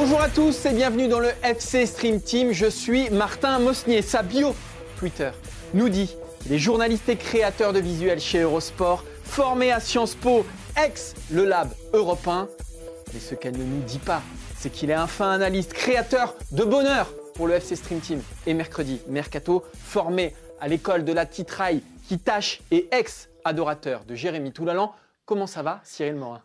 Bonjour à tous et bienvenue dans le FC Stream Team. Je suis Martin Mosnier. Sa bio Twitter nous dit qu'il est journaliste et créateur de visuels chez Eurosport, formé à Sciences Po, ex le Lab européen. Mais ce qu'elle ne nous dit pas, c'est qu'il est un fin analyste, créateur de bonheur pour le FC Stream Team. Et mercredi, Mercato, formé à l'école de la titraille qui tâche et ex-adorateur de Jérémy Toulalan. Comment ça va, Cyril Morin?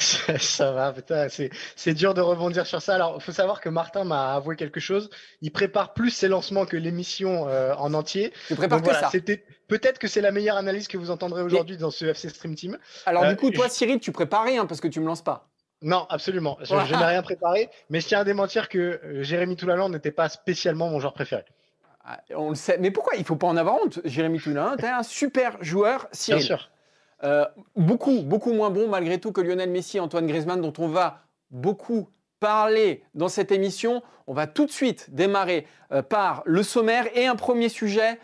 Ça, ça va, putain, c'est, dur de rebondir sur ça. Alors, il faut savoir que Martin m'a avoué quelque chose. Il prépare plus ses lancements que l'émission euh, en entier. Tu prépares Donc que voilà, ça. peut-être que c'est la meilleure analyse que vous entendrez aujourd'hui dans ce FC Stream Team. Alors Euh, du coup, toi, je- Cyril, tu prépares rien parce que tu me lances pas. Non, absolument. Je, Voilà. je n'ai rien préparé, mais je tiens à démentir que euh, Jérémy Toulalan n'était pas spécialement mon joueur préféré. Ah, On le sait. Mais pourquoi? Il faut pas en avoir honte, Jérémy Toulalan. T'es un super joueur, Bien Cyril. sûr. Euh, beaucoup, beaucoup moins bon malgré tout que Lionel Messi et Antoine Griezmann, dont on va beaucoup parler dans cette émission. On va tout de suite démarrer euh, par le sommaire et un premier sujet.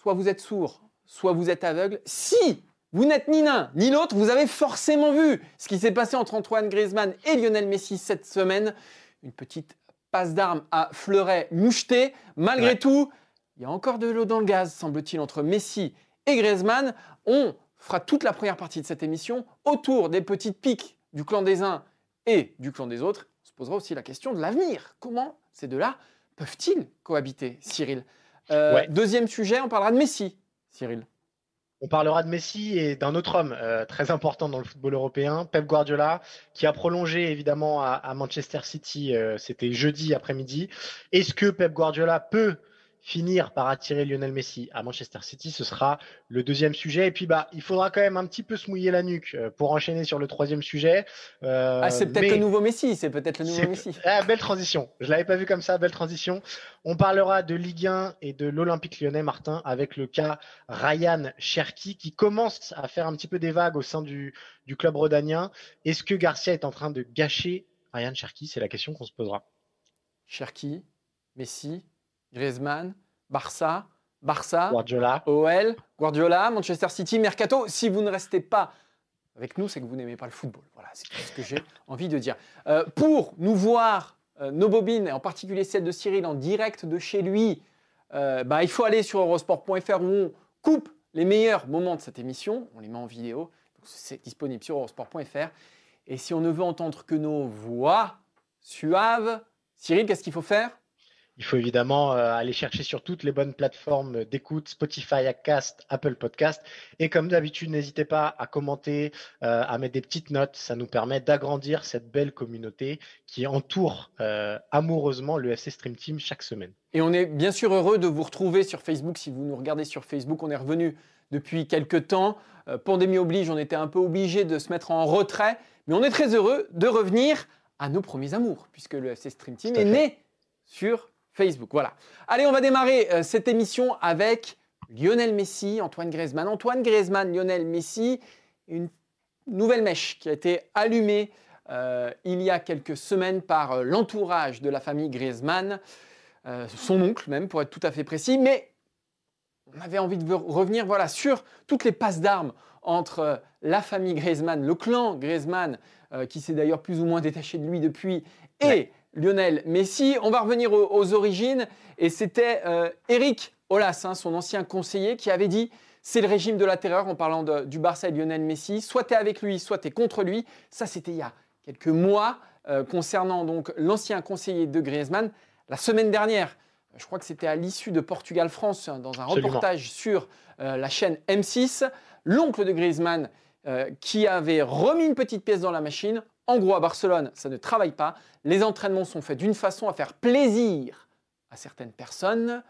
Soit vous êtes sourd, soit vous êtes aveugle. Si vous n'êtes ni l'un ni l'autre, vous avez forcément vu ce qui s'est passé entre Antoine Griezmann et Lionel Messi cette semaine. Une petite passe d'armes à fleuret moucheté. Malgré Ouais. tout, il y a encore de l'eau dans le gaz, semble-t-il, entre Messi et Griezmann. On fera toute la première partie de cette émission autour des petites piques du clan des uns et du clan des autres. On se posera aussi la question de l'avenir. Comment ces deux-là peuvent-ils cohabiter, Cyril? Euh, Ouais. Deuxième sujet, on parlera de Messi, Cyril. On parlera de Messi et d'un autre homme euh, très important dans le football européen, Pep Guardiola, qui a prolongé évidemment à, à Manchester City. euh, C'était jeudi après-midi. Est-ce que Pep Guardiola peut finir par attirer Lionel Messi à Manchester City Ce sera le deuxième sujet. Et puis, bah, il faudra quand même un petit peu se mouiller la nuque euh, pour enchaîner sur le troisième sujet. Euh, ah, c'est peut-être mais- le nouveau Messi, c'est peut-être le nouveau Messi. Ah, belle transition. Je l'avais pas vu comme ça, belle transition. On parlera de Ligue 1 et de l'Olympique lyonnais, Martin, avec le cas Ryan Cherki qui commence à faire un petit peu des vagues au sein du, du club rhodanien. Est-ce que Garcia est en train de gâcher Ryan Cherki? C'est la question qu'on se posera. Cherki, Messi, Griezmann, Barça, Barça, Guardiola. OL, Guardiola, Manchester City, Mercato. Si vous ne restez pas avec nous, c'est que vous n'aimez pas le football. Voilà, c'est ce que j'ai envie de dire. Euh, pour nous voir euh, nos bobines, et en particulier celle de Cyril en direct de chez lui, euh, bah, il faut aller sur eurosport.fr où on coupe les meilleurs moments de cette émission. On les met en vidéo. C'est disponible sur eurosport.fr. Et si on ne veut entendre que nos voix suaves, Cyril, qu'est-ce qu'il faut faire? Il faut évidemment euh, aller chercher sur toutes les bonnes plateformes d'écoute, Spotify, Acast, Apple Podcast. Et comme d'habitude, n'hésitez pas à commenter, euh, à mettre des petites notes. Ça nous permet d'agrandir cette belle communauté qui entoure euh, amoureusement le FC Stream Team chaque semaine. Et on est bien sûr heureux de vous retrouver sur Facebook. Si vous nous regardez sur Facebook, on est revenu depuis quelques temps. Euh, pandémie oblige, on était un peu obligé de se mettre en retrait. Mais on est très heureux de revenir à nos premiers amours, puisque le FC Stream Team est fait. né sur Facebook. Voilà. Allez, on va démarrer euh, cette émission avec Lionel Messi, Antoine Griezmann. Antoine Griezmann, Lionel Messi, une nouvelle mèche qui a été allumée euh, il y a quelques semaines par euh, l'entourage de la famille Griezmann, son oncle même pour être tout à fait précis, mais on avait envie de revenir voilà, sur toutes les passes d'armes entre la famille Griezmann, le clan Griezmann, qui s'est d'ailleurs plus ou moins détaché de lui depuis, et. Lionel Messi. On va revenir aux, aux origines, et c'était euh, Eric Olas, hein, son ancien conseiller, qui avait dit c'est le régime de la terreur en parlant de- du Barça et de Lionel Messi. Soit tu es avec lui, soit tu es contre lui. Ça, c'était il y a quelques mois euh, concernant donc l'ancien conseiller de Griezmann. La semaine dernière, je crois que c'était à l'issue de Portugal-France, hein, dans un Absolument. reportage sur euh, la chaîne M6, l'oncle de Griezmann euh, qui avait remis une petite pièce dans la machine. En gros, à Barcelone, ça ne travaille pas. Les entraînements sont faits d'une façon à faire plaisir à certaines personnes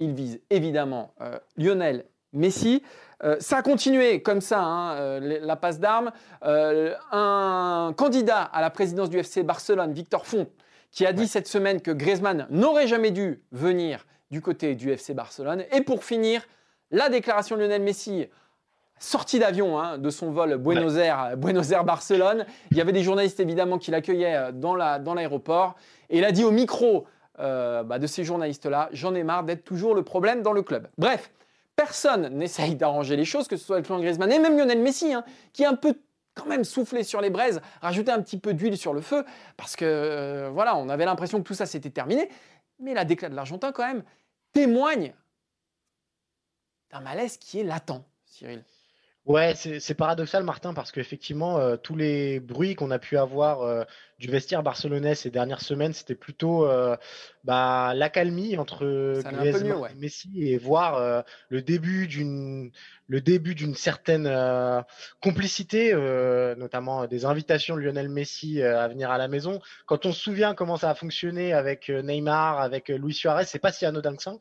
il vise évidemment Lionel Messi. ça a continué comme ça, hein, la passe d'armes. un candidat à la présidence du FC Barcelone, Victor Font, qui a dit cette semaine que Griezmann n'aurait jamais dû venir du côté du FC Barcelone. Et pour finir, la déclaration de Lionel Messi, sortie d'avion hein, de son vol Buenos Aires, Buenos Aires Barcelone. Il y avait des journalistes évidemment qui l'accueillaient euh, dans l'aéroport. et il a dit au micro euh, bah, de ces journalistes-là, j'en ai marre d'être toujours le problème dans le club. Bref, personne n'essaye d'arranger les choses, que ce soit avec Jean Griezmann et même Lionel Messi, hein, qui est un peu quand même soufflé sur les braises, rajouter un petit peu d'huile sur le feu, parce que euh, voilà, on avait l'impression que tout ça s'était terminé. Mais la déclaration de l'Argentin, quand même, témoigne d'un malaise qui est latent, Cyril. Ouais, c'est paradoxal, Martin, parce qu'effectivement, euh, tous les bruits qu'on a pu avoir euh, du vestiaire barcelonais ces dernières semaines, c'était plutôt euh, bah, l'accalmie entre Griezmann et Messi et voir le début d'une le début d'une certaine complicité, notamment des invitations de Lionel Messi à venir à la maison. Quand on se souvient comment ça a fonctionné avec Neymar, avec Luis Suarez, c'est pas si anodin que ça.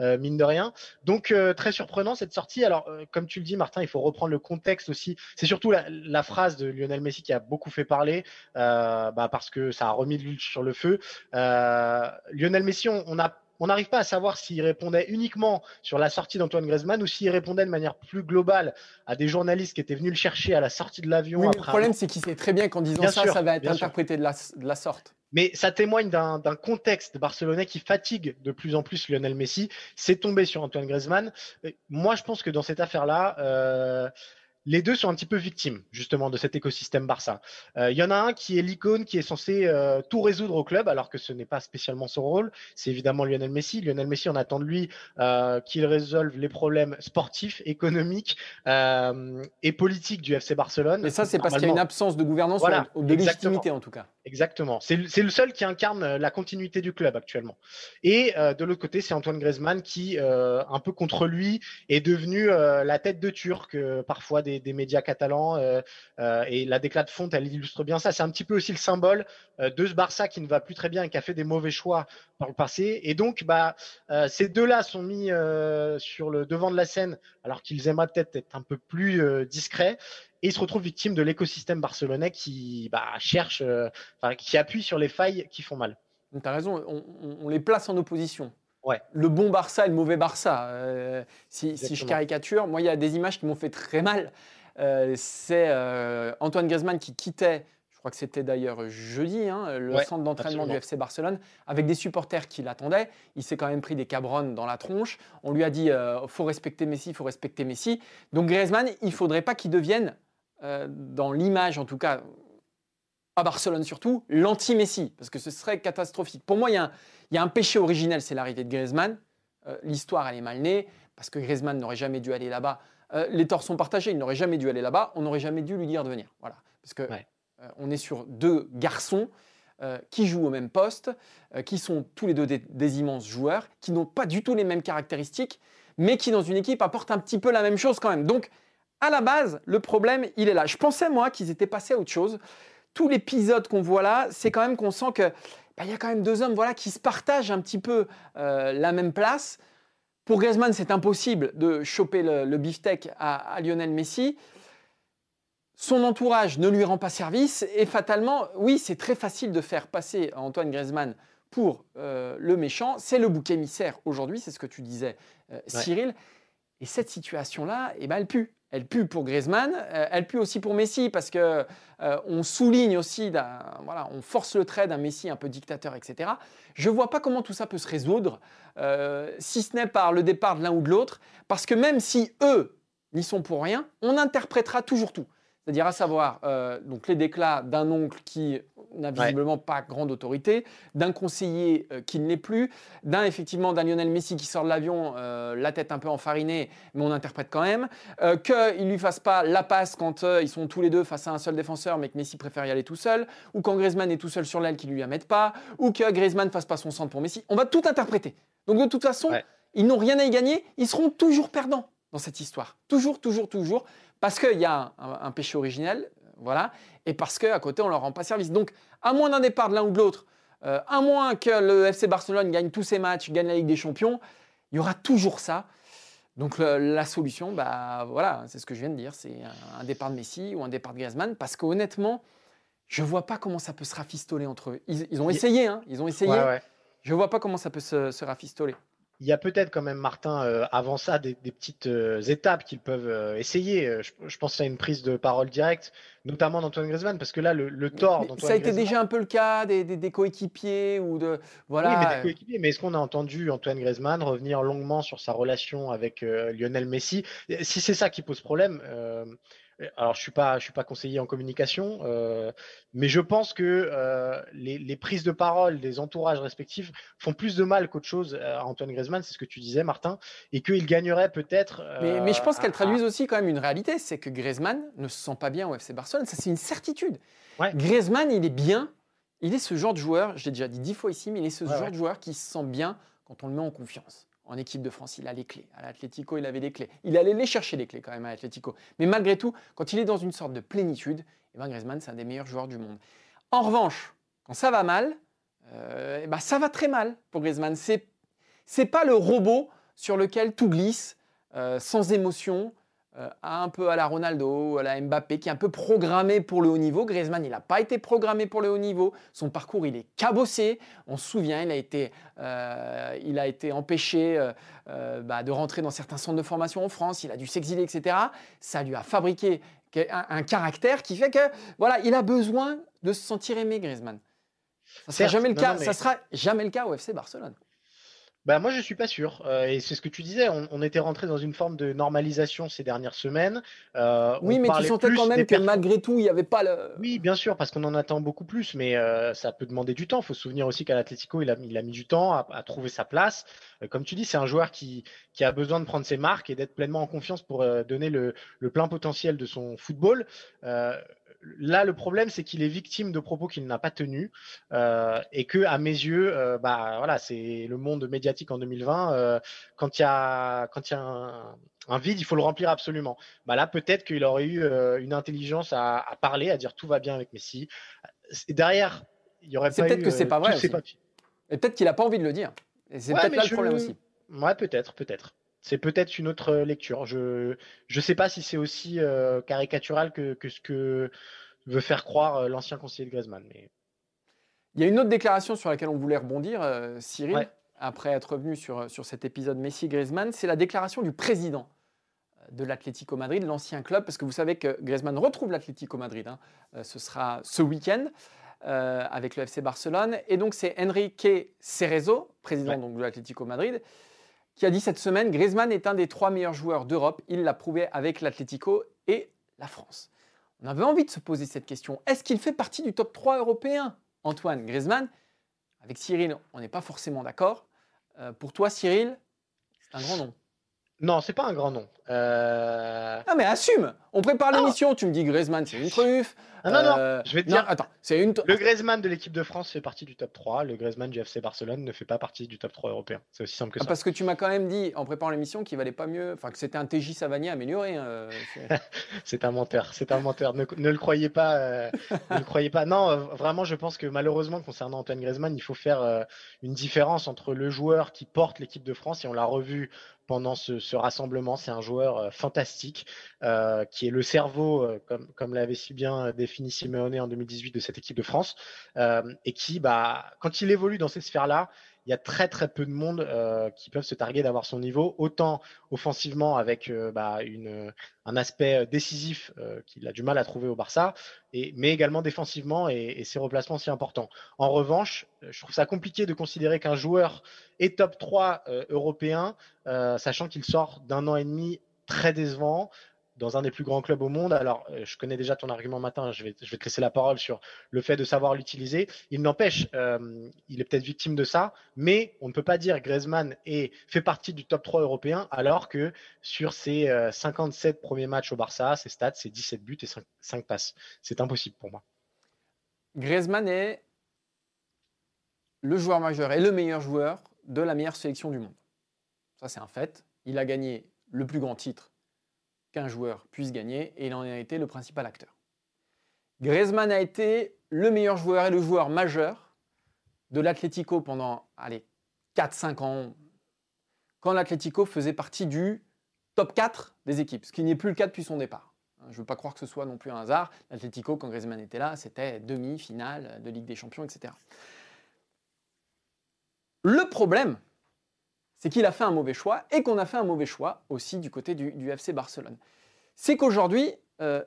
Euh, mine de rien. Donc euh, très surprenant cette sortie. Alors euh, comme tu le dis Martin, il faut reprendre le contexte aussi. C'est surtout la, phrase de Lionel Messi qui a beaucoup fait parler bah, parce que ça a remis de l'huile sur le feu. Lionel Messi, on, on n'arrive pas à savoir s'il répondait uniquement sur la sortie d'Antoine Griezmann ou s'il répondait de manière plus globale à des journalistes qui étaient venus le chercher à la sortie de l'avion. le problème, c'est qu'il sait très bien qu'en disant ça, ça va être interprété de la sorte. Mais ça témoigne d'un contexte barcelonais qui fatigue de plus en plus Lionel Messi. C'est tombé sur Antoine Griezmann. Moi, je pense que dans cette affaire-là, euh, les deux sont un petit peu victimes justement de cet écosystème Barça. Il euh, y en a un qui est l'icône qui est censé euh, tout résoudre au club, alors que ce n'est pas spécialement son rôle. C'est évidemment Lionel Messi. Lionel Messi, on attend de lui euh, qu'il résolve les problèmes sportifs, économiques et politiques du FC Barcelone. Mais ça, c'est parce qu'il y a une absence de gouvernance ou de légitimité en tout cas. Exactement. C'est le seul qui incarne la continuité du club actuellement. Et de l'autre côté, c'est Antoine Griezmann qui, un peu contre lui, est devenu la tête de Turc parfois des des, médias catalans. Euh, euh, et la déclat de Fonte, elle illustre bien ça. C'est un petit peu aussi le symbole euh, de ce Barça qui ne va plus très bien et qui a fait des mauvais choix par le passé. Et donc, bah, ces deux-là sont mis sur le devant de la scène alors qu'ils aimeraient peut-être être un peu plus discrets et ils se retrouvent victimes de l'écosystème barcelonais qui bah, cherche, qui appuie sur les failles qui font mal. Tu as raison, on, les place en opposition. Ouais. Le bon Barça et le mauvais Barça. Euh, si, je caricature, moi, il y a des images qui m'ont fait très mal. Euh, c'est euh, Antoine Griezmann qui quittait, je crois que c'était d'ailleurs jeudi, hein, le centre d'entraînement du FC Barcelone, avec des supporters qui l'attendaient. Il s'est quand même pris des cabronnes dans la tronche. On lui a dit faut respecter Messi, il faut respecter Messi. Donc Griezmann, il ne faudrait pas qu'il devienne, dans l'image en tout cas, à Barcelone surtout, l'anti-Messi, parce que ce serait catastrophique. Pour moi, il y a un, il y a un péché originel, c'est l'arrivée de Griezmann. Euh, l'histoire, elle est mal née, parce que Griezmann n'aurait jamais dû aller là-bas. Euh, les torts sont partagés, il n'aurait jamais dû aller là-bas, on n'aurait jamais dû lui dire de venir. Voilà. Parce que euh, on est sur deux garçons qui jouent au même poste, qui sont tous les deux des, immenses joueurs, qui n'ont pas du tout les mêmes caractéristiques, mais qui dans une équipe apportent un petit peu la même chose quand même. Donc, à la base, le problème, il est là. Je pensais, moi, qu'ils étaient passés à autre chose. Tout l'épisode qu'on voit là, c'est quand même qu'on sent que bah, il y a quand même deux hommes voilà, qui se partagent un petit peu euh, la même place. Pour Griezmann, c'est impossible de choper le, le beefsteak à, Lionel Messi. Son entourage ne lui rend pas service et fatalement, oui, c'est très facile de faire passer Antoine Griezmann pour euh, le méchant. C'est le bouc émissaire aujourd'hui, c'est ce que tu disais, euh, Cyril. Et cette situation-là, eh ben, elle pue elle pue pour Griezmann, euh, elle pue aussi pour Messi parce que euh, on souligne aussi, voilà, on force le trait d'un Messi un peu dictateur, etc. Je ne vois pas comment tout ça peut se résoudre, euh, si ce n'est par le départ de l'un ou de l'autre, parce que même si eux n'y sont pour rien, on interprétera toujours tout c'est-à-dire à savoir euh, donc les déclats d'un oncle qui n'a visiblement pas grande autorité, d'un conseiller euh, qui ne l'est plus, d'un effectivement d'un Lionel Messi qui sort de l'avion, euh, la tête un peu enfarinée, mais on interprète quand même, qu'il lui fasse pas la passe quand ils sont tous les deux face à un seul défenseur, mais que Messi préfère y aller tout seul, ou quand Griezmann est tout seul sur l'aile, qu'il lui la mette pas, ou que Griezmann fasse pas son centre pour Messi. On va tout interpréter. Donc de toute façon, ils n'ont rien à y gagner, ils seront toujours perdants dans cette histoire. Toujours, toujours, toujours, parce qu'il y a un, péché originel, voilà, et parce qu'à côté, on ne leur rend pas service. Donc, à moins d'un départ de l'un ou de l'autre, euh, à moins que le FC Barcelone gagne tous ses matchs, gagne la Ligue des Champions, Il y aura toujours ça. Donc la solution, bah voilà, c'est ce que je viens de dire, c'est un, départ de Messi ou un départ de Griezmann, parce qu'honnêtement, je vois pas comment ça peut se rafistoler entre eux. Ils, ont essayé, hein, ils ont essayé. Je vois pas comment ça peut se rafistoler il y a peut-être quand même, Martin, euh, avant ça, des, petites euh, étapes qu'ils peuvent euh, essayer. Je, pense à une prise de parole directe, notamment d'Antoine Griezmann, parce que là, le, tort d'Antoine Ça a été déjà un peu le cas des, coéquipiers ou de. Voilà. Oui, mais des coéquipiers. Mais est-ce qu'on a entendu Antoine Griezmann revenir longuement sur sa relation avec Lionel Messi? Si c'est ça qui pose problème, alors, je ne suis, pas, je suis pas conseiller en communication, euh, mais je pense que euh, les, prises de parole des entourages respectifs font plus de mal qu'autre chose à Antoine Griezmann, c'est ce que tu disais, Martin, et qu'il gagnerait peut-être. mais, je pense euh, qu'elles traduisent aussi quand même une réalité c'est que Griezmann ne se sent pas bien au FC Barcelone. Ça, c'est une certitude. Griezmann, il est bien. Il est ce genre de joueur, je l'ai déjà dit dix fois ici, mais il est ce genre de joueur qui se sent bien quand on le met en confiance en équipe de France, il a les clés. À l'Atlético, il avait des clés. Il allait les chercher les clés quand même à l'Atlético. Mais malgré tout, quand il est dans une sorte de plénitude, eh ben Griezmann, c'est un des meilleurs joueurs du monde. En revanche, quand ça va mal, euh, eh ben ça va très mal pour Griezmann. C'est c'est pas le robot sur lequel tout glisse, euh, sans émotion, euh, un peu à la Ronaldo, à la Mbappé, qui est un peu programmé pour le haut niveau. Griezmann, il n'a pas été programmé pour le haut niveau. Son parcours, il est cabossé. On se souvient, il a été, euh, il a été empêché euh, bah, de rentrer dans certains centres de formation en France. Il a dû s'exiler, etc. Ça lui a fabriqué un, caractère qui fait que, voilà, il a besoin de se sentir aimé, Griezmann. Ça sera jamais le cas. Ça sera jamais le cas au FC Barcelone. Bah moi je suis pas sûr euh, et c'est ce que tu disais on, était rentré dans une forme de normalisation ces dernières semaines. Euh, oui mais tu sentais quand même que malgré tout il n'y avait pas le. Oui bien sûr parce qu'on en attend beaucoup plus mais euh, ça peut demander du temps. Il faut se souvenir aussi qu'à l'Atlético il a, il a mis du temps à, trouver sa place. comme tu dis c'est un joueur qui, qui a besoin de prendre ses marques et d'être pleinement en confiance pour donner le, le, plein potentiel de son football là, le problème, c'est qu'il est victime de propos qu'il n'a pas tenus euh, et que, à mes yeux, euh, bah voilà, c'est le monde médiatique en 2020. Euh, quand il y a quand il y a un, vide, il faut le remplir absolument. Bah là, peut-être qu'il aurait eu une intelligence à, parler, à dire tout va bien avec Messi. Et derrière, il y aurait pas. C'est peut-être que c'est pas vrai. Et peut-être qu'il n'a pas envie de le dire. Et c'est peut-être là le problème aussi. Ouais, peut-être, peut-être. C'est peut-être une autre lecture. Je ne sais pas si c'est aussi euh, caricatural que, ce que veut faire croire euh, l'ancien conseiller de Griezmann. Mais... Il y a une autre déclaration sur laquelle on voulait rebondir, euh, Cyril, après être revenu sur, sur cet épisode Messi-Griezmann. C'est la déclaration du président de l'Atlético Madrid, l'ancien club, parce que vous savez que Griezmann retrouve l'Atlético Madrid. Hein. ce sera ce week-end. avec le FC Barcelone. Et donc, c'est Enrique Cerezo, président donc, de l'Atlético Madrid, qui a dit cette semaine Griezmann est un des trois meilleurs joueurs d'Europe. Il l'a prouvé avec l'Atlético et la France. On avait envie de se poser cette question. Est-ce qu'il fait partie du top 3 européen, Antoine Griezmann? Avec Cyril, on n'est pas forcément d'accord. Euh, pour toi, Cyril, c'est un grand nom. Non, c'est pas un grand nom. Euh... Ah mais assume On prépare l'émission, tu me dis Griezmann c'est une truffe. Ah non, non, euh, je vais te dire. attends, c'est une. Le Griezmann de l'équipe de France fait partie du top 3. Le Griezmann du FC Barcelone ne fait pas partie du top 3 européen. C'est aussi simple que ah, ça. Parce que tu m'as quand même dit en préparant l'émission qu'il valait pas mieux, enfin que c'était un TJ Savanier amélioré. Hein, c'est un menteur, c'est un menteur. Ne, le croyez pas, euh, ne le croyez pas. Non, euh, vraiment, je pense que malheureusement concernant Antoine Griezmann, il faut faire une différence entre le joueur qui porte l'équipe de France et on l'a revu pendant ce, rassemblement. C'est un joueur fantastique qui est le cerveau, comme, comme l'avait si bien défini Simeone en 2018 de cette équipe de France, euh, et qui, bah, quand il évolue dans ces sphères-là, il y a très très peu de monde euh, qui peuvent se targuer d'avoir son niveau, autant offensivement avec euh, bah, un aspect décisif qu'il a du mal à trouver au Barça, et, mais également défensivement et, ses replacements si importants. En revanche, je trouve ça compliqué de considérer qu'un joueur est top 3 européen, sachant qu'il sort d'un an et demi très décevant, dans un des plus grands clubs au monde. Alors, euh, je connais déjà ton argument matin, je vais, je vais te laisser la parole sur le fait de savoir l'utiliser. Il n'empêche, euh, il est peut-être victime de ça, mais on ne peut pas dire Griezmann est, fait partie du top 3 européen alors que sur ses 57 euh, premiers matchs au Barça, ses stats, c'est 17 buts et 5, passes. C'est impossible pour moi. Griezmann est le joueur majeur et le meilleur joueur de la meilleure sélection du monde. Ça, c'est un fait. Il a gagné le plus grand titre qu'un joueur puisse gagner et il en a été le principal acteur. Griezmann a été le meilleur joueur et le joueur majeur de l'Atlético pendant allez, 4-5 ans, quand l'Atlético faisait partie du top 4 des équipes, ce qui n'est plus le cas depuis son départ. Je ne veux pas croire que ce soit non plus un hasard. L'Atlético, quand Griezmann était là, c'était demi-finale de Ligue des Champions, etc. Le problème, c'est qu'il a fait un mauvais choix et qu'on a fait un mauvais choix aussi du côté du, FC Barcelone. C'est qu'aujourd'hui, euh,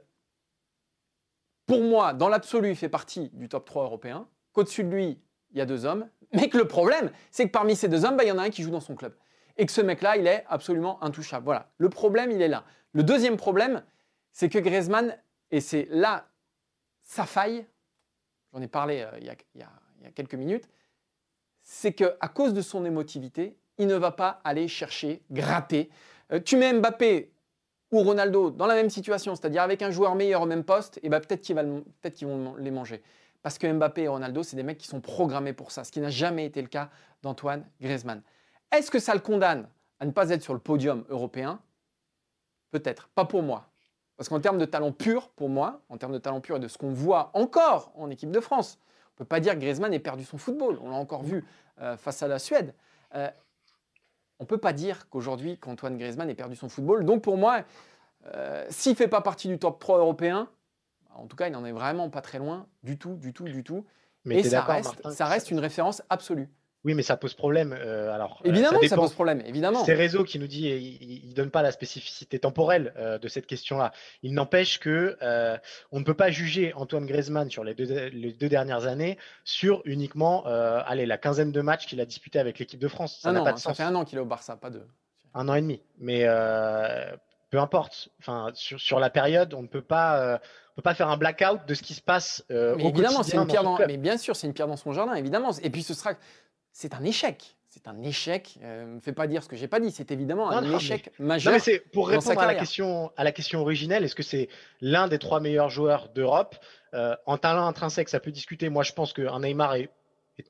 pour moi, dans l'absolu, il fait partie du top 3 européen, qu'au-dessus de lui, il y a deux hommes, mais que le problème, c'est que parmi ces deux hommes, bah, il y en a un qui joue dans son club. Et que ce mec-là, il est absolument intouchable. Voilà, le problème, il est là. Le deuxième problème, c'est que Griezmann, et c'est là sa faille, j'en ai parlé euh, il, y a, quelques minutes, c'est qu'à cause de son émotivité, il ne va pas aller chercher, gratter. Euh, tu mets Mbappé ou Ronaldo dans la même situation, c'est-à-dire avec un joueur meilleur au même poste, et ben peut-être qu'ils vont les manger. Parce que Mbappé et Ronaldo, c'est des mecs qui sont programmés pour ça, ce qui n'a jamais été le cas d'Antoine Griezmann. Est-ce que ça le condamne à ne pas être sur le podium européen? Peut-être, pas pour moi. Parce qu'en termes de talent pur, pour moi, en termes de talent pur et de ce qu'on voit encore en équipe de France, on ne peut pas dire que Griezmann ait perdu son football. On l'a encore vu euh, face à la Suède. Euh, on ne peut pas dire qu'aujourd'hui, qu'Antoine Griezmann ait perdu son football. Donc pour moi, euh, s'il ne fait pas partie du top 3 européen, en tout cas, il n'en est vraiment pas très loin, du tout, du tout, du tout. Mais et ça reste, ça reste une référence absolue. Oui, mais ça pose problème. Euh, alors, euh, évidemment, ça, pose problème. Évidemment. C'est Réseau qui nous dit, il, ne donne pas la spécificité temporelle euh, de cette question-là. Il n'empêche que on ne peut pas juger Antoine Griezmann sur les deux, les deux dernières années sur uniquement, allez, la quinzaine de matchs qu'il a disputé avec l'équipe de France. Ça ah ça fait un an qu'il est au Barça, pas deux. Un an et demi. Mais peu importe. Enfin, sur, sur, la période, on ne peut pas peut pas faire un blackout de ce qui se passe mais évidemment, c'est une pierre dans, mais bien sûr, c'est une pierre dans son jardin, évidemment. Et puis ce sera, c'est un échec. C'est un échec. Ne euh, me fais pas dire ce que j'ai pas dit. C'est évidemment un échec majeur. Non, mais c'est pour répondre à la question, à la question originelle. Est-ce que c'est l'un des trois meilleurs joueurs d'Europe? Euh, En talent intrinsèque, ça peut discuter. Moi, je pense qu'un Neymar est,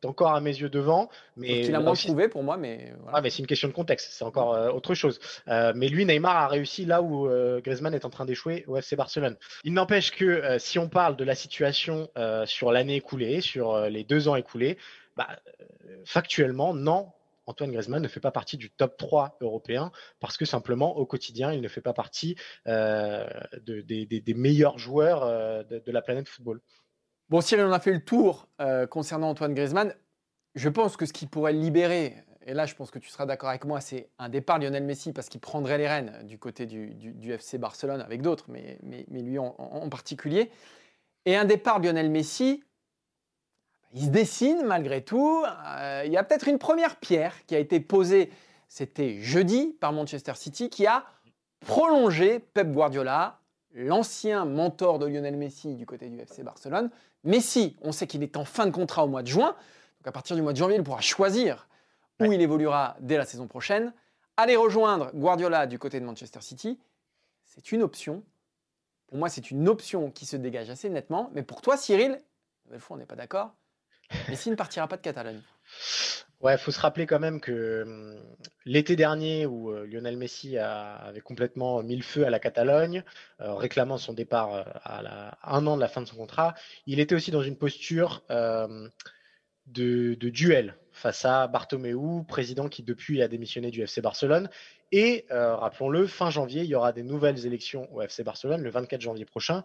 encore à mes yeux devant. Mais il a moins prouvé pour moi, mais ah, mais c'est une question de contexte. C'est encore euh, autre chose. mais lui, Neymar a réussi là où Griezmann est en train d'échouer au FC Barcelone. Il n'empêche que si on parle de la situation sur l'année écoulée, sur les deux ans écoulés, bah, factuellement, non, Antoine Griezmann ne fait pas partie du top 3 européen parce que simplement au quotidien, il ne fait pas partie euh, des, meilleurs joueurs euh, de, la planète football. Bon, Cyril, on a fait le tour euh, concernant Antoine Griezmann. Je pense que ce qui pourrait libérer, et là je pense que tu seras d'accord avec moi, c'est un départ Lionel Messi parce qu'il prendrait les rênes du côté du, FC Barcelone avec d'autres, mais, lui en particulier. Et un départ Lionel Messi, il se dessine malgré tout. Euh, il y a peut-être une première pierre qui a été posée, c'était jeudi, par Manchester City, qui a prolongé Pep Guardiola, l'ancien mentor de Lionel Messi du côté du FC Barcelone. Messi, on sait qu'il est en fin de contrat au mois de juin. Donc à partir du mois de janvier, il pourra choisir où il évoluera dès la saison prochaine. Aller rejoindre Guardiola du côté de Manchester City, c'est une option. Pour moi, c'est une option qui se dégage assez nettement. Mais pour toi, Cyril, nouvelle fois, on n'est pas d'accord. Messi ne partira pas de Catalogne. Ouais, il faut se rappeler quand même que hum, l'été dernier, où euh, Lionel Messi avait complètement mis le feu à la Catalogne, euh, réclamant son départ euh, à, un an de la fin de son contrat, il était aussi dans une posture de, duel face à Bartomeu, président qui depuis a démissionné du FC Barcelone. Et rappelons-le, fin janvier, il y aura des nouvelles élections au FC Barcelone, le 24 janvier prochain,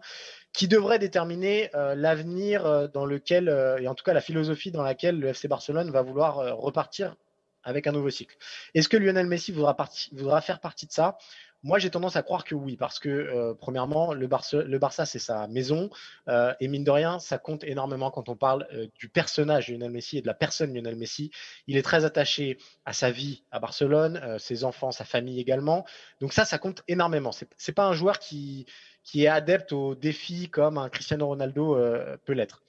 qui devraient déterminer l'avenir dans lequel, et en tout cas la philosophie dans laquelle le FC Barcelone va vouloir repartir avec un nouveau cycle. Est-ce que Lionel Messi voudra, voudra faire partie de ça? Moi, j'ai tendance à croire que oui, parce que euh, premièrement, le, Barça, c'est sa maison, euh, et mine de rien, ça compte énormément quand on parle euh, du personnage Lionel Messi et de la personne Lionel Messi. Il est très attaché à sa vie à Barcelone, ses enfants, sa famille également. Donc ça, ça compte énormément. C'est, pas un joueur qui, qui est adepte aux défis comme un Cristiano Ronaldo peut l'être.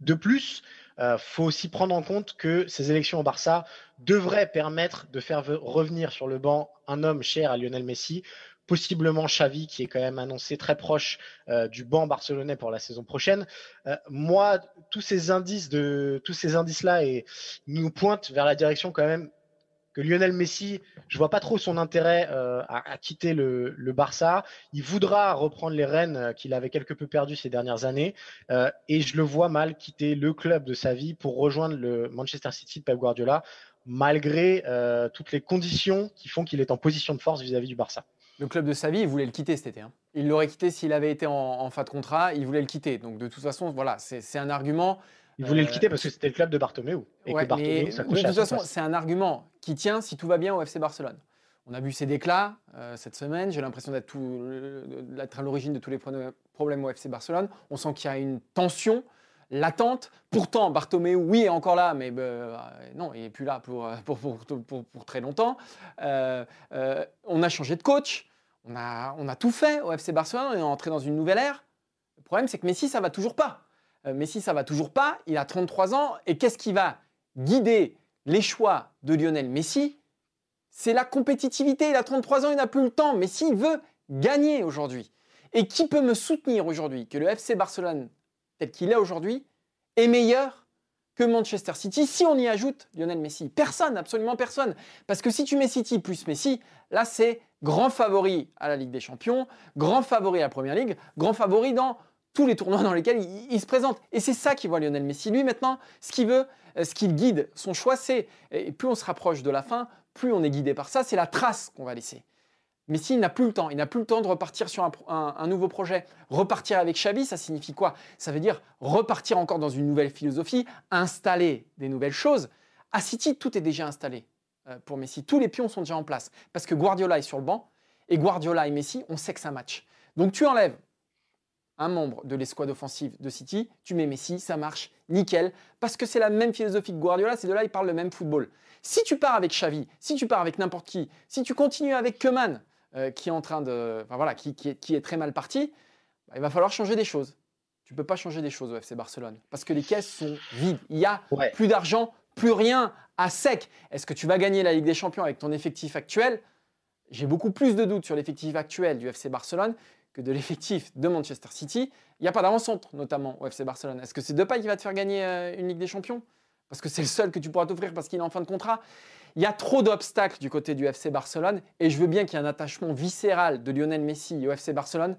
De plus, euh, faut aussi prendre en compte que ces élections au Barça devraient permettre de faire revenir sur le banc un homme cher à Lionel Messi, possiblement Xavi, qui est quand même annoncé très proche euh, du banc barcelonais pour la saison prochaine. Euh, moi, tous ces indices de tous ces indices-là et nous pointent vers la direction quand même Lionel Messi, je vois pas trop son intérêt euh, à, quitter le, Barça. Il voudra reprendre les rênes euh, qu'il avait quelque peu perdues ces dernières années, euh, et je le vois mal quitter le club de sa vie pour rejoindre le Manchester City de Pep Guardiola. malgré toutes les conditions qui font qu'il est en position de force vis-à-vis du Barça. Le club de sa vie, il voulait le quitter cet été. Hein. Il l'aurait quitté s'il avait été en, fin de contrat, il voulait le quitter. Donc de toute façon, voilà, c'est un argument. Il voulait le quitter parce que c'était le club de Bartomeu. Et que Bartomeu, ça de toute façon, c'est un argument qui tient si tout va bien au FC Barcelone. On a vu ces déclats euh, cette semaine. J'ai l'impression d'être à l'origine de tous les problèmes au FC Barcelone. On sent qu'il y a une tension latente. Pourtant, Bartomeu, oui, est encore là, mais euh, non, il n'est plus là pour, pour, pour, pour très longtemps. Euh, on a changé de coach. On a, on a tout fait au FC Barcelone. On est entré dans une nouvelle ère. Le problème, c'est que Messi, ça va toujours pas. Messi, ça va toujours pas. Il a 33 ans. Et qu'est-ce qui va guider les choix de Lionel Messi? C'est la compétitivité. Il a 33 ans, il n'a plus le temps. Mais s'il veut gagner aujourd'hui, et qui peut me soutenir aujourd'hui que le FC Barcelone, tel qu'il est aujourd'hui, est meilleur que Manchester City si on y ajoute Lionel Messi? Personne, absolument personne. Parce que si tu mets City plus Messi, là c'est grand favori à la Ligue des Champions, grand favori à la Première Ligue, grand favori dans tous les tournois dans lesquels il, se présente. Et c'est ça qui voit Lionel Messi. Lui maintenant, ce qu'il veut, ce qu'il guide, son choix c'est, et plus on se rapproche de la fin, plus on est guidé par ça, c'est la trace qu'on va laisser. Mais s'il n'a plus le temps, il n'a plus le temps de repartir sur un, nouveau projet. Repartir avec Xavi, ça signifie quoi? Ça veut dire repartir encore dans une nouvelle philosophie, installer des nouvelles choses. À City, tout est déjà installé euh, pour Messi. Tous les pions sont déjà en place. Parce que Guardiola est sur le banc, et Guardiola et Messi, on sait que ça match. Donc tu enlèves un membre de l'escouade offensive de City, tu mets Messi, ça marche, nickel, parce que c'est la même philosophie que Guardiola, c'est de là, ils parlent le même football. Si tu pars avec Xavi, si tu pars avec n'importe qui, si tu continues avec Keman, euh, qui est en train de, voilà, qui, est, très mal parti, bah, il va falloir changer des choses. Tu peux pas changer des choses au FC Barcelone parce que les caisses sont vides. Il y a plus d'argent, plus rien à sec. Est-ce que tu vas gagner la Ligue des Champions avec ton effectif actuel? J'ai beaucoup plus de doutes sur l'effectif actuel du FC Barcelone que de l'effectif de Manchester City. Il n'y a pas d'avant-centre, notamment au FC Barcelone. Est-ce que c'est Depay qui va te faire gagner euh, une Ligue des Champions? Parce que c'est le seul que tu pourras t'offrir parce qu'il est en fin de contrat. Il y a trop d'obstacles du côté du FC Barcelone et je veux bien qu'il y ait un attachement viscéral de Lionel Messi au FC Barcelone.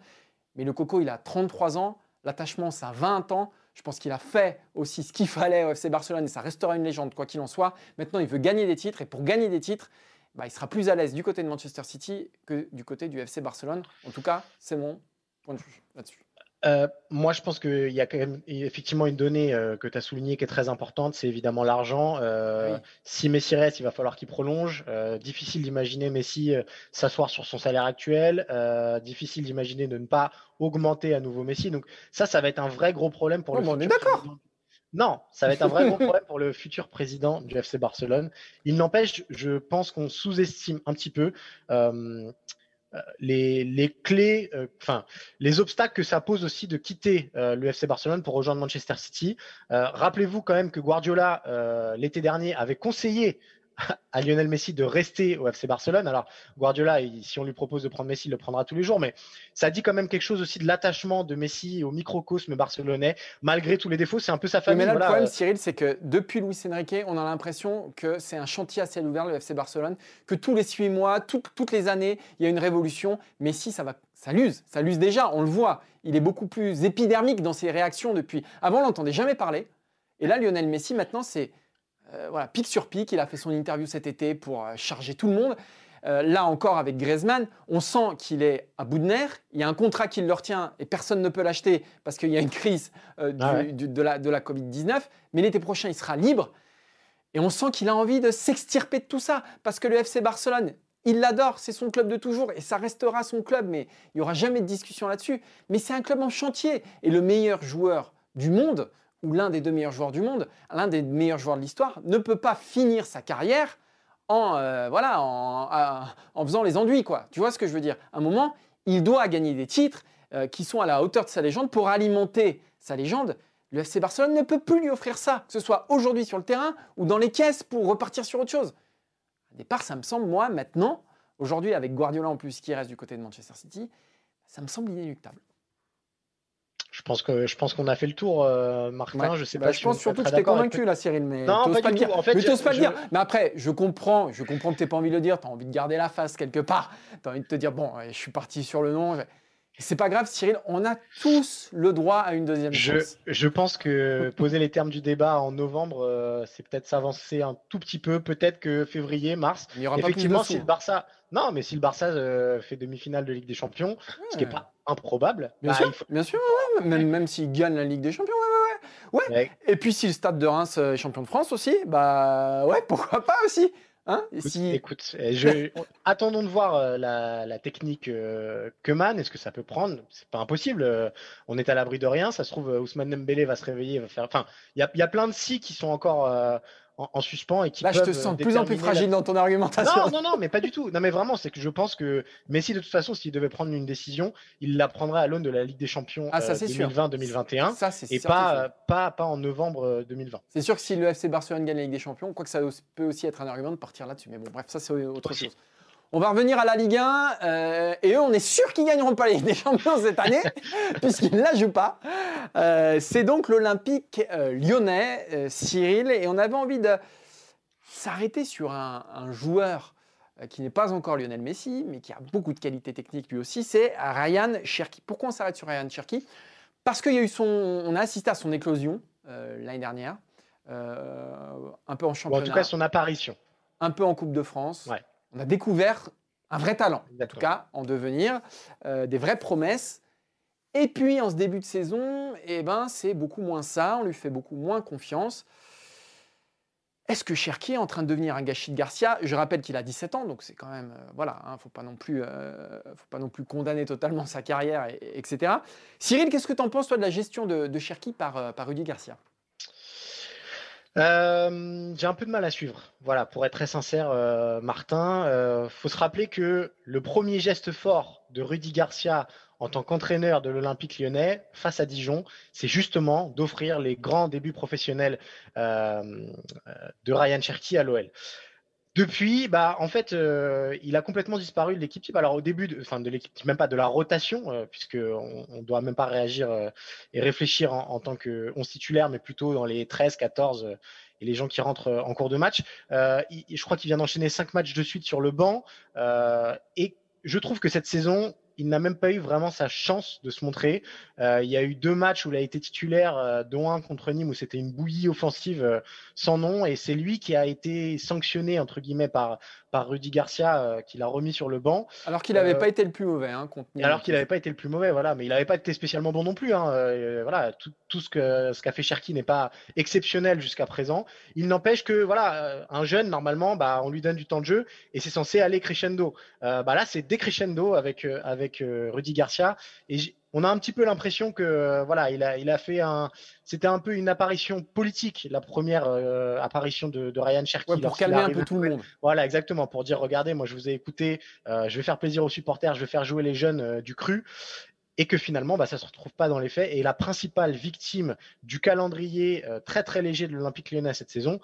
Mais le Coco, il a 33 ans. L'attachement, ça a 20 ans. Je pense qu'il a fait aussi ce qu'il fallait au FC Barcelone et ça restera une légende, quoi qu'il en soit. Maintenant, il veut gagner des titres et pour gagner des titres, bah, il sera plus à l'aise du côté de Manchester City que du côté du FC Barcelone. En tout cas, c'est mon point de vue là-dessus. Euh, moi, je pense qu'il y a quand même effectivement une donnée euh, que tu as soulignée qui est très importante, c'est évidemment l'argent. Euh, si Messi reste, il va falloir qu'il prolonge. difficile d'imaginer Messi s'asseoir sur son salaire actuel. difficile d'imaginer de ne pas augmenter à nouveau Messi. Donc ça, ça va être un vrai gros problème pour le. on est d'accord. Non, ça va être un vrai gros problème pour le futur président du FC Barcelone. Il n'empêche, je pense qu'on sous-estime un petit peu euh, euh, les, clés, euh, enfin les obstacles que ça pose aussi de quitter le FC Barcelone pour rejoindre Manchester City. Rappelez-vous quand même que Guardiola l'été dernier avait conseillé à Lionel Messi de rester au FC Barcelone. Alors Guardiola, si on lui propose de prendre Messi, il le prendra tous les jours, mais ça dit quand même quelque chose aussi de l'attachement de Messi au microcosme barcelonais, malgré tous les défauts. C'est un peu sa famille. Mais là, le problème, Cyril, c'est que depuis Luis Enrique, on a l'impression que c'est un chantier à ciel ouvert le FC Barcelone, que tous les six mois, toutes les années, il y a une révolution. Messi, ça va, ça l'use, ça l'use déjà. On le voit. Il est beaucoup plus épidermique dans ses réactions depuis. Avant, on l'entendait jamais parler. Et là, Lionel Messi, maintenant, c'est voilà, pic sur pic. Il a fait son interview cet été pour euh, charger tout le monde. Euh, là encore, avec Griezmann, on sent qu'il est à bout de nerfs. Il y a un contrat qui le retient et personne ne peut l'acheter parce qu'il y a une crise ah de la, de la Covid-19. Mais l'été prochain, il sera libre. Et on sent qu'il a envie de s'extirper de tout ça parce que le FC Barcelone, il l'adore, c'est son club de toujours et ça restera son club, mais il n'y aura jamais de discussion là-dessus. Mais c'est un club en chantier et le meilleur joueur du monde ou l'un des deux meilleurs joueurs du monde, l'un des meilleurs joueurs de l'histoire, ne peut pas finir sa carrière en, euh, voilà, en, faisant les enduits. Quoi. Tu vois ce que je veux dire? À un moment, il doit gagner des titres euh, qui sont à la hauteur de sa légende pour alimenter sa légende. Le FC Barcelone ne peut plus lui offrir ça, que ce soit aujourd'hui sur le terrain ou dans les caisses pour repartir sur autre chose. Au départ, ça me semble, moi, maintenant, aujourd'hui, avec Guardiola en plus qui reste du côté de Manchester City, ça me semble inéluctable. Je pense que je pense qu'on a fait le tour, euh, Martin. Je sais bah, pas. Je pense surtout que tu es convaincu, là, Cyril, mais non, pas, pas le dire. En fait, mais pas le dire. Mais après, je comprends, je comprends que t'aies pas envie de le dire. Tu as envie de garder la face quelque part. Tu as envie de te dire bon, je suis parti sur le nom. c'est pas grave, Cyril, on a tous le droit à une deuxième je, chance. Je pense que poser les termes du débat en novembre, euh, c'est peut-être s'avancer un tout petit peu. Peut-être que février, mars. Il y aura Effectivement, pas plus de si le Barça, non, mais si le Barça euh, fait demi-finale de Ligue des Champions, ce qui n'est pas improbable, Bien bah, sûr, il faut- bien sûr, ouais, ouais, même, même s'il gagne la Ligue des Champions, ouais, ouais, ouais. Et puis si le Stade de Reims est champion de France aussi, bah ouais, pourquoi pas aussi. Hein Écoute, si... écoute, euh, je- attendons de voir euh, la, la technique euh, Keman. Est-ce que ça peut prendre? C'est pas impossible. euh, on est à l'abri de rien. Ça se trouve, euh, Ousmane Dembélé va se réveiller, va faire. Enfin, il y a, y a plein de si qui sont encore euh, en, en suspens et qui Là, je peuvent te sens de euh, plus en plus fragile la- dans ton argumentation. Non, non, non, mais pas du tout. Non, mais vraiment, c'est que je pense que Messi, de toute façon, s'il devait prendre une décision, il la prendrait à l'aune de la Ligue des Champions Ah, ça, c'est sûr. 2020-2021 Ça, c'est et pas, euh, pas, pas en novembre euh, 2020. C'est sûr que si le FC Barcelone gagne la Ligue des Champions, quoi que ça peut aussi être un argument de partir là-dessus. Mais bon, bref, ça c'est autre Aussi. chose. On va revenir à la Ligue 1 euh, et eux, on est sûr qu'ils gagneront pas la Ligue des Champions cette année puisqu'ils ne la jouent pas. Euh, c'est donc l'Olympique euh, lyonnais, Cyril, et on avait envie de s'arrêter sur un, un joueur qui n'est pas encore Lionel Messi, mais qui a beaucoup de qualités techniques lui aussi, c'est Ryan Cherki. Pourquoi on s'arrête sur Ryan Cherki? Parce qu'il y a eu son, on a assisté à son éclosion l'année dernière, un peu en Ou en championnat, tout cas, son apparition. un peu en Coupe de France. Ouais. On a découvert un vrai talent, en tout cas en devenir, euh, des vraies promesses. Et puis en ce début de saison, eh ben, c'est beaucoup moins ça, on lui fait beaucoup moins confiance. Est-ce que Cherki est en train de devenir un gâchis de Garcia? Je rappelle qu'il a 17 ans, donc c'est quand même, euh, voilà, il ne faut, pas non plus, euh, faut pas non plus condamner totalement sa carrière, et- et- etc. Cyril, qu'est-ce que tu en penses, toi, de la gestion de, de Cherki par, par Rudy Garcia? Euh, j'ai un peu de mal à suivre. Voilà, pour être très sincère, euh, Martin, euh, faut se rappeler que le premier geste fort de Rudy Garcia en tant qu'entraîneur de l'Olympique lyonnais face à Dijon, c'est justement d'offrir les grands débuts professionnels euh, de Ryan Cherki à l'OL. Depuis, bah, en fait, euh, il a complètement disparu de l'équipe type. Alors au début, de, enfin de l'équipe même pas de la rotation, euh, puisque on, doit même pas réagir euh, et réfléchir en, tant que 11 titulaire, mais plutôt dans les 13, 14 euh, et les gens qui rentrent en cours de match. Je crois qu'il vient d'enchaîner cinq matchs de suite sur le banc, et je trouve que cette saison, il n'a même pas eu vraiment sa chance de se montrer. Euh, il y a eu deux matchs où il a été titulaire, euh, dont un contre Nîmes où c'était une bouillie offensive euh, sans nom, et c'est lui qui a été sanctionné entre guillemets par par Rudy Garcia, euh, qui l'a remis sur le banc. Alors qu'il n'avait Euh, pas été le plus mauvais hein, contre. Alors qu'il n'avait pas été le plus mauvais, voilà, mais il n'avait pas été spécialement bon non plus. Hein. euh, voilà, tout, tout ce que ce qu'a fait Cherki n'est pas exceptionnel jusqu'à présent. Il n'empêche que voilà, euh, un jeune normalement, bah, on lui donne du temps de jeu et c'est censé aller crescendo. Bah là, c'est décrescendo avec avec Rudy Garcia et on a un petit peu l'impression que euh, voilà, il a il a fait un, c'était un peu une apparition politique, la première euh, apparition de, de Ryan Cherki. Ouais, pour calmer un peu tout le monde. voilà, exactement, pour dire, regardez, moi je vous ai écouté, euh, je vais faire plaisir aux supporters, je vais faire jouer les jeunes euh, du cru, et que finalement, bah, ça ne se retrouve pas dans les faits. Et la principale victime du calendrier très très léger de l'Olympique lyonnais cette saison,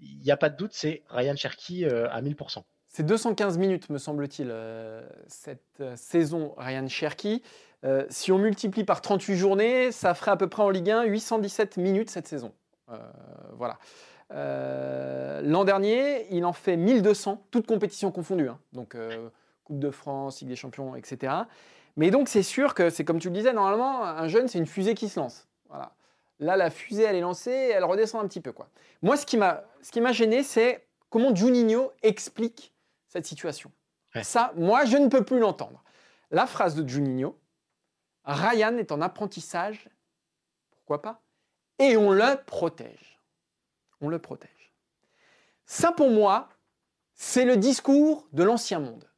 il n'y a pas de doute, c'est Ryan Cherki euh, à 1000%. C'est 215 minutes, me semble-t-il, euh, cette euh, saison Ryan Cherki. Euh, si on multiplie par 38 journées, ça ferait à peu près en Ligue 1 817 minutes cette saison. Euh, voilà. L'an dernier, il en fait 1200, toutes compétitions confondues. hein. Donc, Coupe de France, Ligue des Champions, etc. Mais donc, c'est sûr que c'est comme tu le disais, normalement, un jeune, c'est une fusée qui se lance. Voilà. Là, la fusée, elle est lancée, elle redescend un petit peu. Quoi. Moi, ce qui m'a ce gêné, c'est comment Juninho explique cette situation. Ouais. Ça, moi, je ne peux plus l'entendre. La phrase de Juninho, Ryan est en apprentissage, pourquoi pas, et on le protège. On le protège. Ça, pour moi, c'est le discours de l'ancien monde.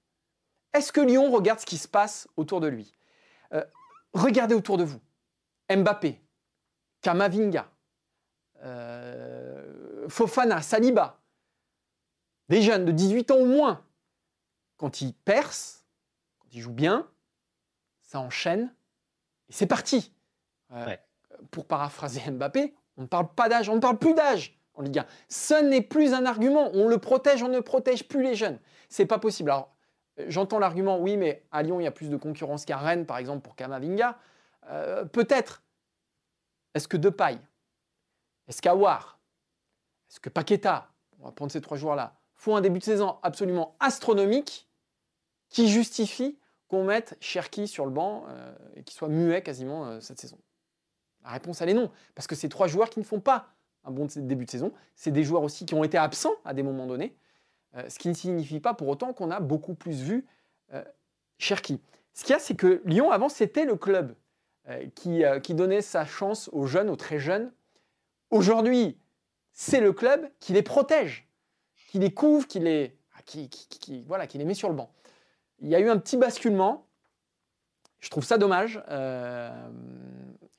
Est-ce que Lyon regarde ce qui se passe autour de lui? Euh, Regardez autour de vous. Mbappé, Kamavinga, euh, Fofana, Saliba, des jeunes de 18 ans au moins, quand ils percent, quand ils jouent bien, ça enchaîne et c'est parti. Euh, Ouais. Pour paraphraser Mbappé, on ne parle pas d'âge, on ne parle plus d'âge en Ligue 1. Ce n'est plus un argument. On le protège, on ne protège plus les jeunes. C'est pas possible. Alors, j'entends l'argument, oui, mais à Lyon, il y a plus de concurrence qu'à Rennes, par exemple, pour Kamavinga. Euh, Peut-être. Est-ce que Depay? Est-ce qu'Awar? Est-ce que Paqueta? On va prendre ces trois joueurs-là. Font un début de saison absolument astronomique qui justifie qu'on mette Cherki sur le banc et qu'il soit muet quasiment cette saison La réponse, elle est non. Parce que c'est trois joueurs qui ne font pas un bon début de saison. C'est des joueurs aussi qui ont été absents à des moments donnés. ce qui ne signifie pas pour autant qu'on a beaucoup plus vu Cherki. Ce qu'il y a, c'est que Lyon, avant, c'était le club qui donnait sa chance aux jeunes, aux très jeunes. Aujourd'hui, c'est le club qui les protège, qui les couvre, qui les, ah, qui, voilà, qui les met sur le banc. Il y a eu un petit basculement. Je trouve ça dommage. Euh,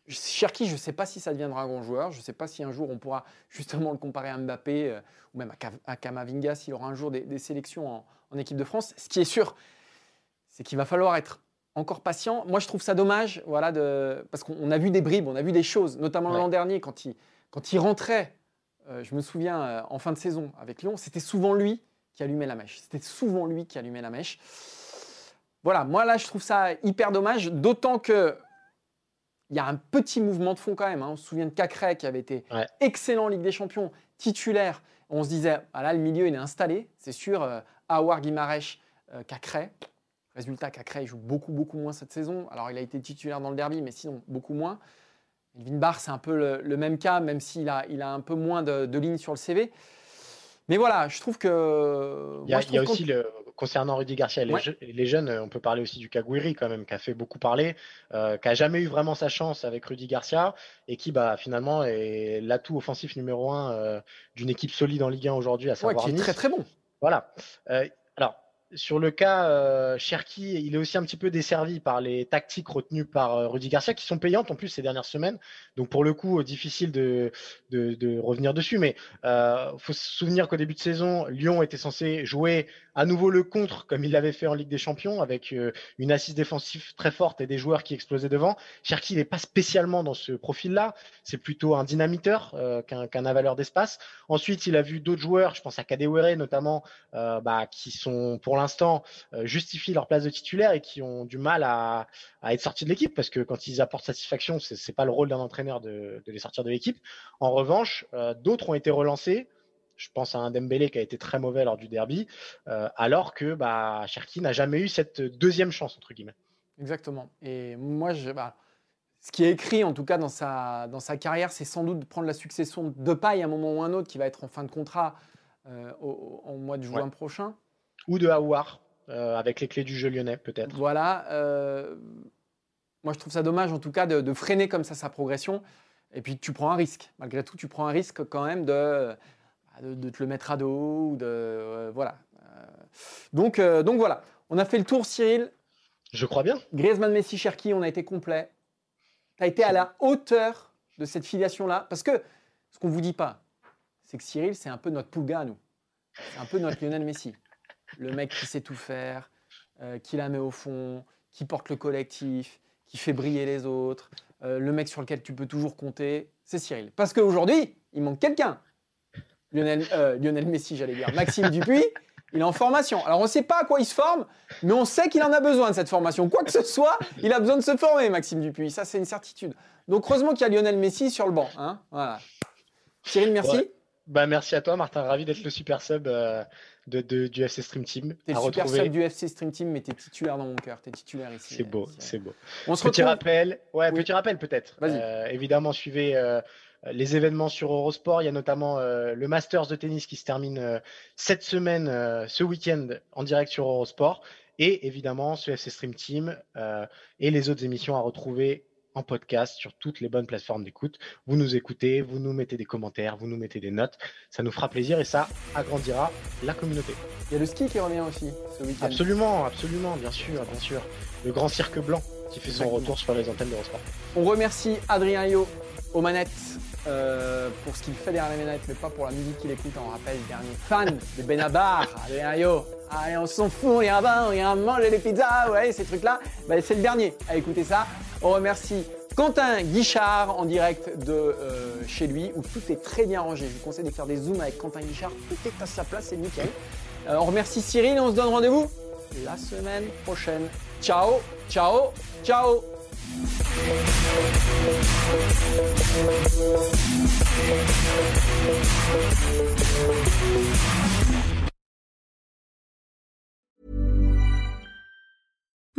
Cherki, je ne sais pas si ça deviendra un grand joueur. Je ne sais pas si un jour on pourra justement le comparer à Mbappé euh, ou même à, Kamavinga s'il aura un jour des, sélections en, en, équipe de France. Ce qui est sûr, c'est qu'il va falloir être encore patient. Moi, je trouve ça dommage, voilà, de... parce qu'on a vu des bribes, on a vu des choses, notamment l'an dernier quand il, quand il rentrait euh, je me souviens euh, en fin de saison avec Lyon, c'était souvent lui qui allumait la mèche. C'était souvent lui qui allumait la mèche. Voilà, moi là, je trouve ça hyper dommage, d'autant que il y a un petit mouvement de fond quand même. Hein. On se souvient de Cacré qui avait été excellent en Ligue des Champions, titulaire. On se disait, ah là, le milieu, il est installé, c'est sûr. Euh, Awar, Guimarèche, Cacré. Résultat, Cacré, il joue beaucoup, beaucoup moins cette saison. Alors, il a été titulaire dans le derby, mais sinon, beaucoup moins. Elvin Barr, c'est un peu le, même cas, même s'il a, il a un peu moins de, lignes sur le CV. Mais voilà, je trouve que. Il y a, aussi, le, concernant Rudy Garcia et les, jeunes, on peut parler aussi du Kagwiri quand même, qui a fait beaucoup parler, euh, qui a jamais eu vraiment sa chance avec Rudy Garcia et qui bah, finalement est l'atout offensif numéro un euh, d'une équipe solide en Ligue 1 aujourd'hui, à savoir ouais, qui est très très bon. Voilà. Euh, sur le cas euh, Cherki, il est aussi un petit peu desservi par les tactiques retenues par euh, Rudy Garcia, qui sont payantes en plus ces dernières semaines. Donc pour le coup, difficile de, de, revenir dessus. Mais euh, faut se souvenir qu'au début de saison, Lyon était censé jouer à nouveau le contre, comme il l'avait fait en Ligue des Champions, avec euh, une assise défensive très forte et des joueurs qui explosaient devant. Cherki n'est pas spécialement dans ce profil-là. C'est plutôt un dynamiteur euh, qu'un avaleur d'espace. Ensuite, il a vu d'autres joueurs, je pense à Kadewere notamment, euh, bah, qui sont pour l'instant justifient leur place de titulaire et qui ont du mal à, être sortis de l'équipe parce que quand ils apportent satisfaction, c'est pas le rôle d'un entraîneur de, les sortir de l'équipe. En revanche, d'autres ont été relancés. Je pense à un Dembélé qui a été très mauvais lors du derby, euh, alors que bah, Cherki n'a jamais eu cette deuxième chance, entre guillemets. Exactement. Et moi, je, bah, ce qui est écrit, en tout cas, dans sa, dans sa carrière, c'est sans doute de prendre la succession de Paille à un moment ou un autre, qui va être en fin de contrat euh, au, mois de juin prochain. Ou de Aouar, euh, avec les clés du jeu lyonnais, peut-être. Voilà. moi, je trouve ça dommage, en tout cas, de, de, freiner comme ça sa progression. Et puis, tu prends un risque. Malgré tout, tu prends un risque quand même de de, te le mettre à dos. De, euh, voilà. Euh, donc, euh, donc voilà, on a fait le tour, Cyril. Je crois bien. Griezmann, Messi, Cherki, on a été complet. Tu as été à la hauteur de cette filiation-là. Parce que ce qu'on ne vous dit pas, c'est que Cyril, c'est un peu notre Pouga, nous. C'est un peu notre Lionel Messi. Le mec qui sait tout faire, qui la met au fond, qui porte le collectif, qui fait briller les autres, le mec sur lequel tu peux toujours compter, c'est Cyril. Parce qu'aujourd'hui, il manque quelqu'un. Lionel, euh, Lionel Messi, j'allais dire, Maxime Dupuis, il est en formation. Alors on ne sait pas à quoi il se forme, mais on sait qu'il en a besoin de cette formation. Quoi que ce soit, il a besoin de se former, Maxime Dupuis. Ça, c'est une certitude. Donc heureusement qu'il y a Lionel Messi sur le banc. Hein voilà. Cyril, merci. Bah, merci à toi, Martin. Ravi d'être le super sub euh, de, du FC Stream Team. T'es le super sub du FC Stream Team, mais t'es titulaire dans mon cœur. T'es titulaire ici. C'est beau, c'est beau. On se petit rappel, ouais, petit rappel peut-être. Euh, évidemment, suivez euh, les événements sur Eurosport. Il y a notamment euh, le Masters de tennis qui se termine euh, cette semaine, ce week-end, en direct sur Eurosport. Et évidemment, ce FC Stream Team et les autres émissions à retrouver en podcast sur toutes les bonnes plateformes d'écoute. Vous nous écoutez, vous nous mettez des commentaires, vous nous mettez des notes. Ça nous fera plaisir et ça agrandira la communauté. Il y a le ski qui revient aussi ce week-end. Absolument, absolument, bien sûr, bien sûr. Le grand cirque blanc qui fait son retour sur les antennes d'Eurosport. On remercie Adrien Yo aux manettes euh, pour ce qu'il fait derrière les manettes, mais pas pour la musique qu'il écoute. On rappelle, dernier fan de Benabar, Adrien Yo. Allez, on s'en fout, on ira on ira manger les pizzas, ouais, ces trucs-là. Bah, c'est le dernier à écouter ça. On remercie Quentin Guichard en direct de euh, chez lui, où tout est très bien rangé. Je vous conseille de faire des zooms avec Quentin Guichard. Tout est à sa place, c'est nickel. Euh, on remercie Cyril et on se donne rendez-vous la semaine prochaine. Ciao, ciao, ciao We'll